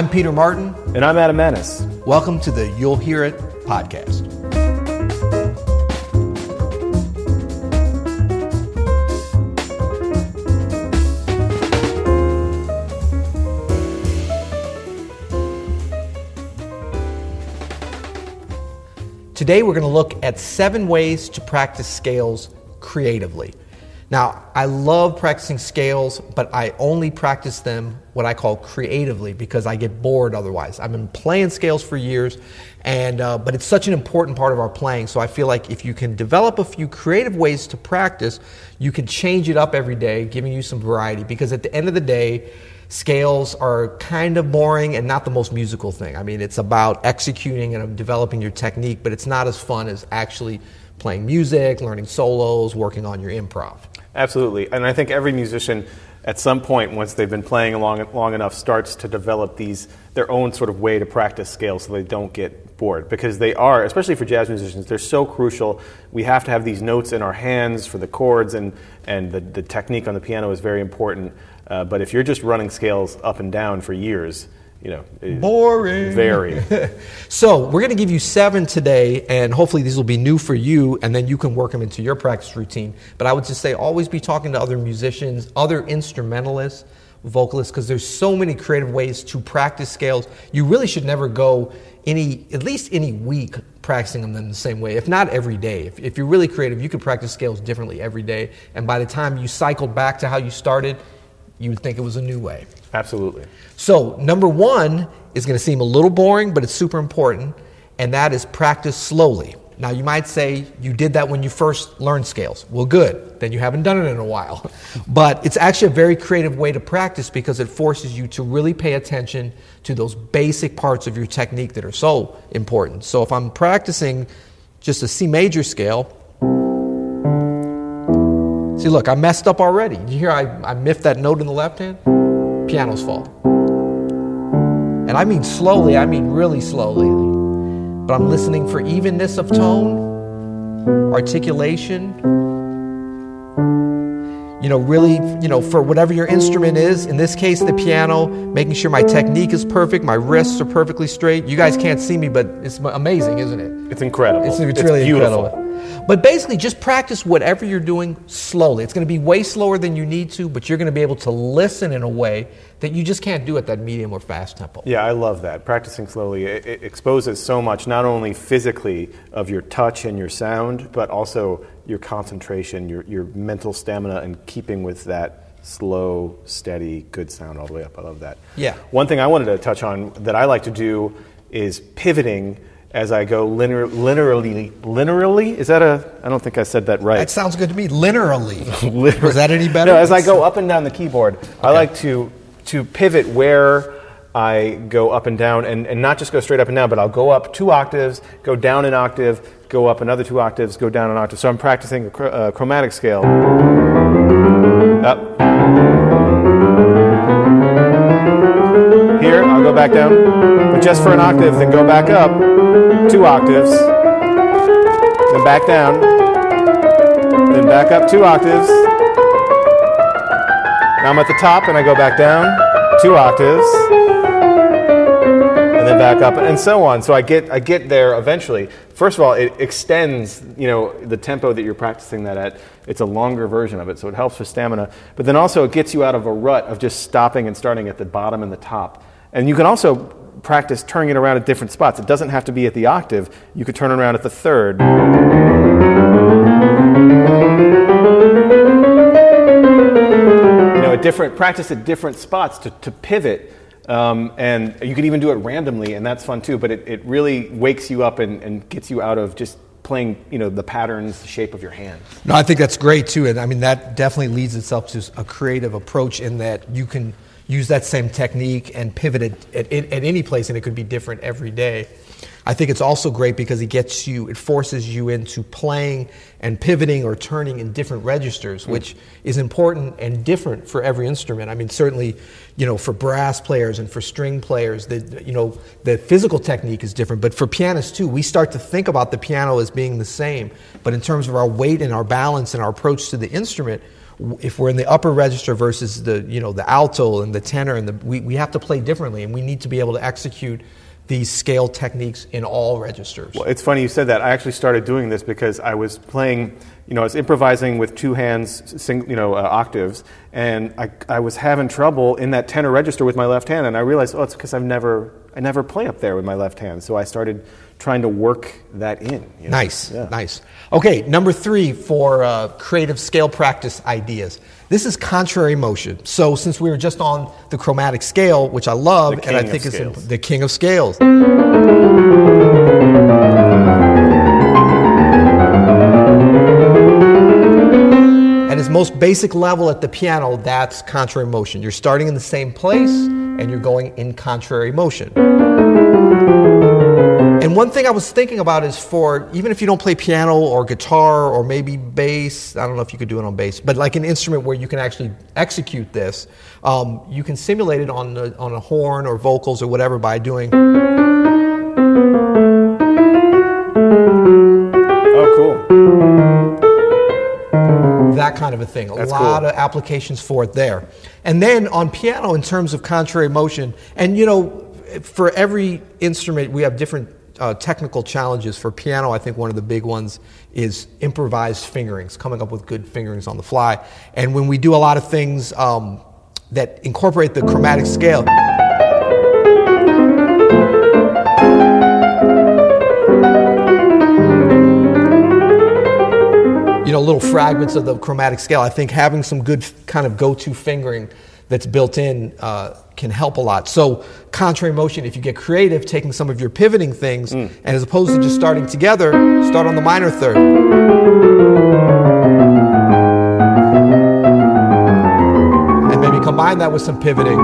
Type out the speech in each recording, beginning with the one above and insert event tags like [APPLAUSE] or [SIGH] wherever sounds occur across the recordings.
I'm Peter Martin. And I'm Adam Maness. Welcome to the You'll Hear It podcast. Today, we're going to look at seven ways to practice scales creatively. Now, I love practicing scales, but I only practice them what I call creatively because I get bored otherwise. I've been playing scales for years, and uh, but it's such an important part of our playing. So I feel like if you can develop a few creative ways to practice, you can change it up every day, giving you some variety. Because at the end of the day, scales are kind of boring and not the most musical thing. I mean, it's about executing and developing your technique, but it's not as fun as actually playing music, learning solos, working on your improv. Absolutely. And I think every musician at some point, once they've been playing long, long enough, starts to develop these their own sort of way to practice scales so they don't get bored. Because they are, especially for jazz musicians, they're so crucial. We have to have these notes in our hands for the chords, and, and the, the technique on the piano is very important. Uh, but if you're just running scales up and down for years, you know, boring. Very. [LAUGHS] so we're going to give you seven today, and hopefully these will be new for you, and then you can work them into your practice routine. But I would just say always be talking to other musicians, other instrumentalists, vocalists, because there's so many creative ways to practice scales. You really should never go any, at least any week practicing them in the same way, if not every day. If, if you're really creative, you could practice scales differently every day, and by the time you cycled back to how you started, you would think it was a new way. Absolutely. So, number one is going to seem a little boring, but it's super important, and that is practice slowly. Now, you might say you did that when you first learned scales. Well, good. Then you haven't done it in a while. [LAUGHS] But it's actually a very creative way to practice because it forces you to really pay attention to those basic parts of your technique that are so important. So, if I'm practicing just a C major scale, see, look, I messed up already. You hear I, I miffed that note in the left hand? piano's fault. And I mean slowly, I mean really slowly. But I'm listening for evenness of tone, articulation. You know, really, you know, for whatever your instrument is, in this case, the piano, making sure my technique is perfect, my wrists are perfectly straight. You guys can't see me, but it's amazing, isn't it? It's incredible. It's, it's, it's really beautiful. incredible. But basically, just practice whatever you're doing slowly. It's going to be way slower than you need to, but you're going to be able to listen in a way that you just can't do at that medium or fast tempo. Yeah, I love that. Practicing slowly it, it exposes so much, not only physically of your touch and your sound, but also your concentration, your, your mental stamina, and keeping with that slow, steady, good sound all the way up. I love that. Yeah. One thing I wanted to touch on that I like to do is pivoting as I go linear, linearly. Linearly? Is that a? I don't think I said that right. That sounds good to me. Linearly. [LAUGHS] Was that any better? No, as I go up and down the keyboard, okay. I like to to pivot where I go up and down, and, and not just go straight up and down, but I'll go up two octaves, go down an octave, go up another two octaves, go down an octave. So I'm practicing a, a uh, chromatic scale. Up. Here, I'll go back down, but just for an octave, then go back up two octaves, then back down, then back up two octaves. Now I'm at the top and I go back down two octaves, and then back up, and so on. So I get I get there eventually. First of all, it extends you know the tempo that you're practicing that at. It's a longer version of it, so it helps with stamina. But then also it gets you out of a rut of just stopping and starting at the bottom and the top. And you can also practice turning it around at different spots. It doesn't have to be at the octave. You could turn it around at the third. You know, at different practice at different spots to, to pivot. Um, and you can even do it randomly, and that's fun too. But it, it really wakes you up and, and gets you out of just playing, you know, the patterns, the shape of your hand. No, I think that's great too, and I mean that definitely leads itself to a creative approach in that you can use that same technique and pivot it at, at, at, any place, and it could be different every day. I think it's also great because it gets you, it forces you into playing and pivoting or turning in different registers, mm. which is important and different for every instrument. I mean, certainly, you know, for brass players and for string players, the you know the physical technique is different. But for pianists too, we start to think about the piano as being the same. But in terms of our weight and our balance and our approach to the instrument, if we're in the upper register versus the you know the alto and the tenor and the we, we have to play differently and we need to be able to execute these scale techniques in all registers. Well, it's funny you said that. I actually started doing this because I was playing, you know, I was improvising with two hands, sing, you know, uh, octaves, and I, I was having trouble in that tenor register with my left hand, and I realized, oh, it's because I've never, I never play up there with my left hand. So I started trying to work that in. You know? Nice, yeah. nice. Okay, number three for uh, creative scale practice ideas. This is contrary motion. So since we were just on the chromatic scale, which I love, and I think is the king of scales. At its most basic level at the piano, that's contrary motion. You're starting in the same place and you're going in contrary motion. And one thing I was thinking about is for even if you don't play piano or guitar or maybe bass, I don't know if you could do it on bass, but like an instrument where you can actually execute this, um, you can simulate it on on a horn or vocals or whatever by doing. Kind of a thing. A That's lot cool. of applications for it there. And then on piano, in terms of contrary motion, and you know, for every instrument, we have different uh, technical challenges for piano, I think one of the big ones is improvised fingerings, coming up with good fingerings on the fly. And when we do a lot of things um, that incorporate the chromatic scale, little fragments of the chromatic scale, I think having some good kind of go to fingering that's built in uh, can help a lot. So, contrary motion, if you get creative, taking some of your pivoting things, mm. and as opposed to just starting together, start on the minor third. And maybe combine that with some pivoting.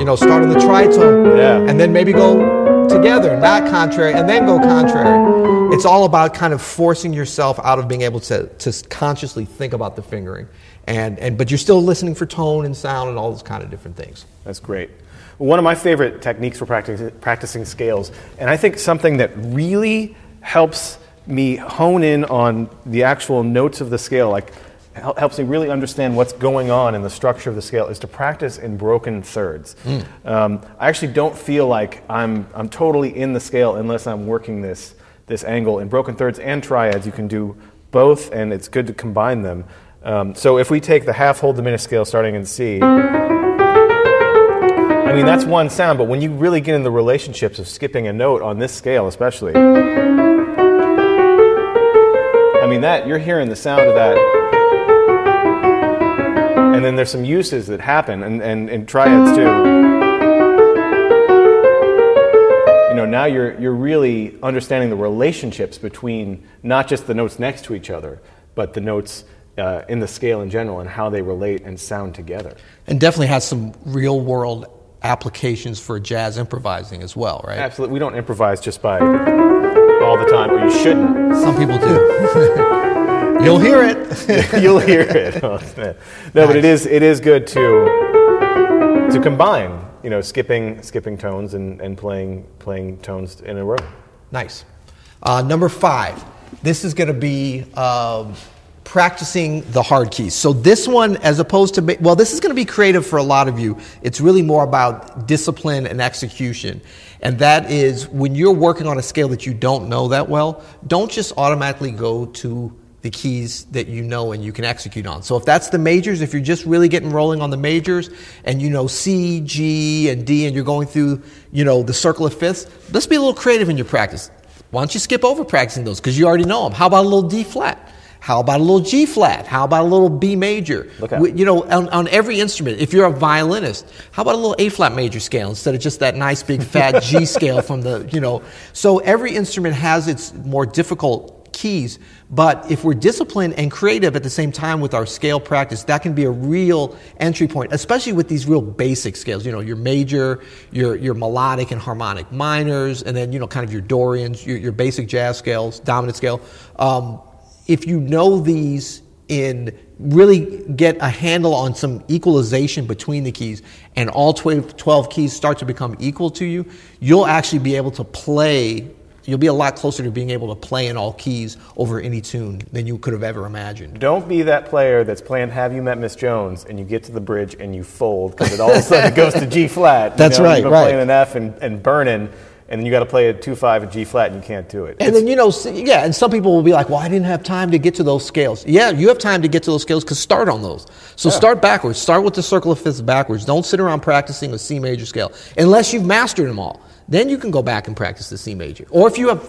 You know, start on the tritone, yeah. and then maybe go together, not contrary, and then go contrary. It's all about kind of forcing yourself out of being able to, to consciously think about the fingering and, and but you're still listening for tone and sound and all those kind of different things. That's great. One of my favorite techniques for practicing, practicing scales, and I think something that really helps me hone in on the actual notes of the scale, like helps me really understand what's going on in the structure of the scale, is to practice in broken thirds. Mm. Um, I actually don't feel like I'm, I'm totally in the scale unless I'm working this, this angle in broken thirds and triads. You can do both, and it's good to combine them. Um, so if we take the half whole diminished scale starting in C, I mean, that's one sound, but when you really get in the relationships of skipping a note on this scale, especially, I mean, that you're hearing the sound of that. And then there's some uses that happen, and, and, and triads too. You know, now you're, you're really understanding the relationships between not just the notes next to each other, but the notes uh, in the scale in general and how they relate and sound together. And definitely has some real world applications for jazz improvising as well, right? Absolutely. We don't improvise just by all the time, or you shouldn't. Some people do. [LAUGHS] You'll hear it. [LAUGHS] You'll hear it. [LAUGHS] Oh, no, nice. but it is it is good to to combine, you know, skipping skipping tones and, and playing playing tones in a row. Nice. Uh, number five. This is going to be. Um, practicing the hard keys. So this one, as opposed to, well, this is going to be creative for a lot of you. It's really more about discipline and execution. And that is when you're working on a scale that you don't know that well, don't just automatically go to the keys that you know and you can execute on. So if that's the majors, if you're just really getting rolling on the majors and you know C, G, and D and you're going through, you know, the circle of fifths, let's be a little creative in your practice. Why don't you skip over practicing those because you already know them? How about a little D flat? How about a little G flat? How about a little B major? Okay. You know, on, on, every instrument, if you're a violinist, how about a little A flat major scale instead of just that nice big fat G scale from the, you know. So every instrument has its more difficult keys, but if we're disciplined and creative at the same time with our scale practice, that can be a real entry point, especially with these real basic scales. You know, your major, your, your melodic and harmonic minors, and then, you know, kind of your Dorians, your, your basic jazz scales, dominant scale. Um, if you know these in really get a handle on some equalization between the keys and all 12, 12 keys start to become equal to you, you'll actually be able to play you'll be a lot closer to being able to play in all keys over any tune than you could have ever imagined. Don't be that player that's playing Have You Met Miss Jones and you get to the bridge and you fold because it all of a sudden goes to G flat. [LAUGHS] That's you know, right, You've been right. playing an F and, and burning, and then you got to play a 2 5 and G flat and you can't do it. And then, you know, yeah, and some people will be like, well, I didn't have time to get to those scales. Yeah, you have time to get to those scales because start on those. So start backwards. Start with the circle of fifths backwards. Don't sit around practicing a C major scale unless you've mastered them all. Then you can go back and practice the C major. Or if you have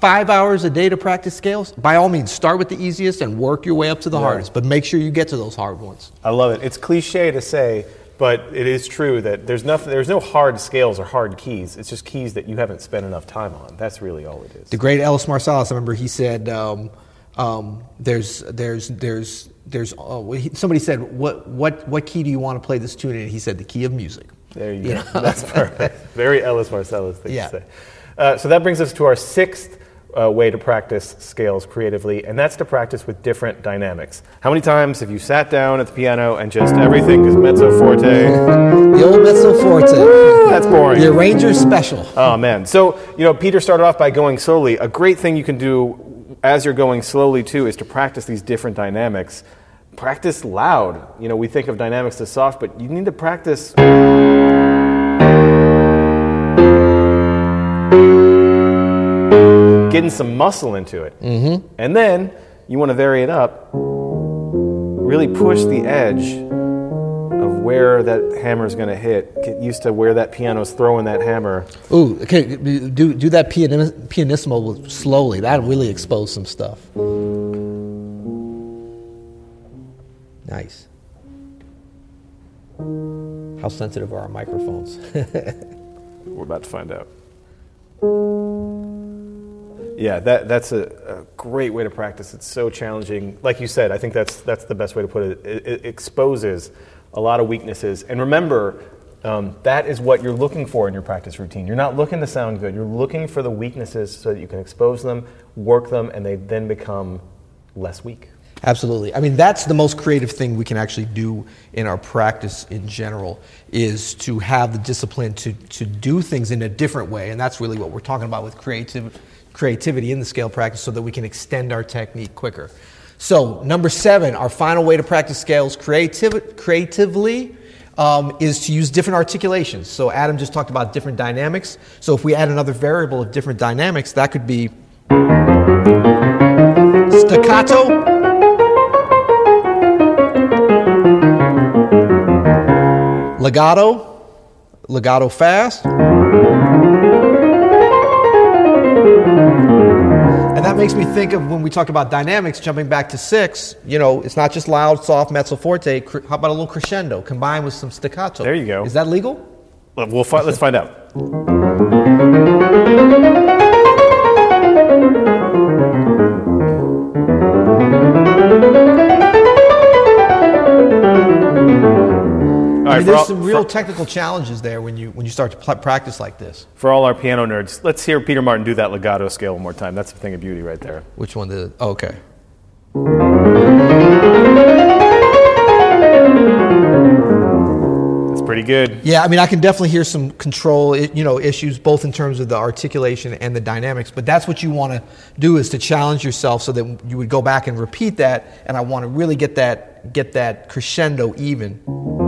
five hours a day to practice scales, by all means, start with the easiest and work your way up to the hardest. But make sure you get to those hard ones. I love it. It's cliche to say, but it is true that there's nothing. There's no hard scales or hard keys. It's just keys that you haven't spent enough time on. That's really all it is. The great Ellis Marsalis, I remember he said, um, um, "There's, there's, there's, there's." Oh, he, somebody said, "What, what, what key do you want to play this tune in?" He said, "The key of music." There you You go. know? That's perfect. [LAUGHS] Very Ellis Marsalis thing Yeah. to say. Uh, so that brings us to our sixth uh, way to practice scales creatively, and that's to practice with different dynamics. How many times have you sat down at the piano and just everything is mezzo forte? The old mezzo forte, That's boring. the arranger special. Oh man. So, you know, Peter started off by going slowly. A great thing you can do as you're going slowly too is to practice these different dynamics. Practice loud. You know, we think of dynamics as soft, but you need to practice getting some muscle into it. Mm-hmm. And then you want to vary it up. Really push the edge of where that hammer is going to hit. Get used to where that piano's throwing that hammer. Ooh, okay, do do that pianis- pianissimo slowly. That'll really expose some stuff. Nice. How sensitive are our microphones? [LAUGHS] We're about to find out. Yeah, that, that's a, a great way to practice. It's so challenging. Like you said, I think that's, that's the best way to put it. It, it exposes a lot of weaknesses. And remember, um, that is what you're looking for in your practice routine. You're not looking to sound good. You're looking for the weaknesses so that you can expose them, work them, and they then become less weak. Absolutely. I mean, that's the most creative thing we can actually do in our practice in general is to have the discipline to, to do things in a different way. And that's really what we're talking about with creative, creativity in the scale practice so that we can extend our technique quicker. So, number seven, our final way to practice scales creativ- creatively um, is to use different articulations. So, Adam just talked about different dynamics. So, if we add another variable of different dynamics, that could be staccato. Legato, legato fast. And that makes me think of when we talk about dynamics, jumping back to six, you know, it's not just loud, soft, mezzo forte. How about a little crescendo combined with some staccato? There you go. Is that legal? We'll fi- let's find out. There's all, some real for- technical challenges there when you, when you start to pl- practice like this. for all our piano nerds, let's hear Peter Martin do that legato scale one more time. That's a thing of beauty right there. Which one did? Oh, okay. That's pretty good. Yeah, I mean, I can definitely hear some control, you know, issues both in terms of the articulation and the dynamics. But that's what you want to do is to challenge yourself so that you would go back and repeat that. And I want to really get that get that crescendo even.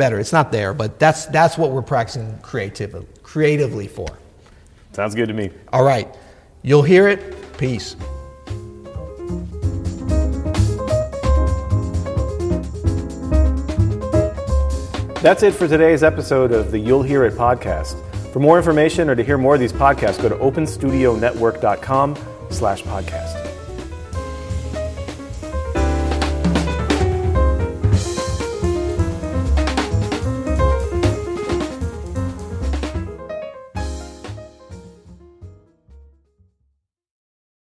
Better. It's not there, but that's that's what we're practicing creatively creatively for. Sounds good to me. All right, you'll hear it. Peace. That's it for today's episode of the You'll Hear It podcast. For more information or to hear more of these podcasts, go to openstudionetwork.com slash podcast.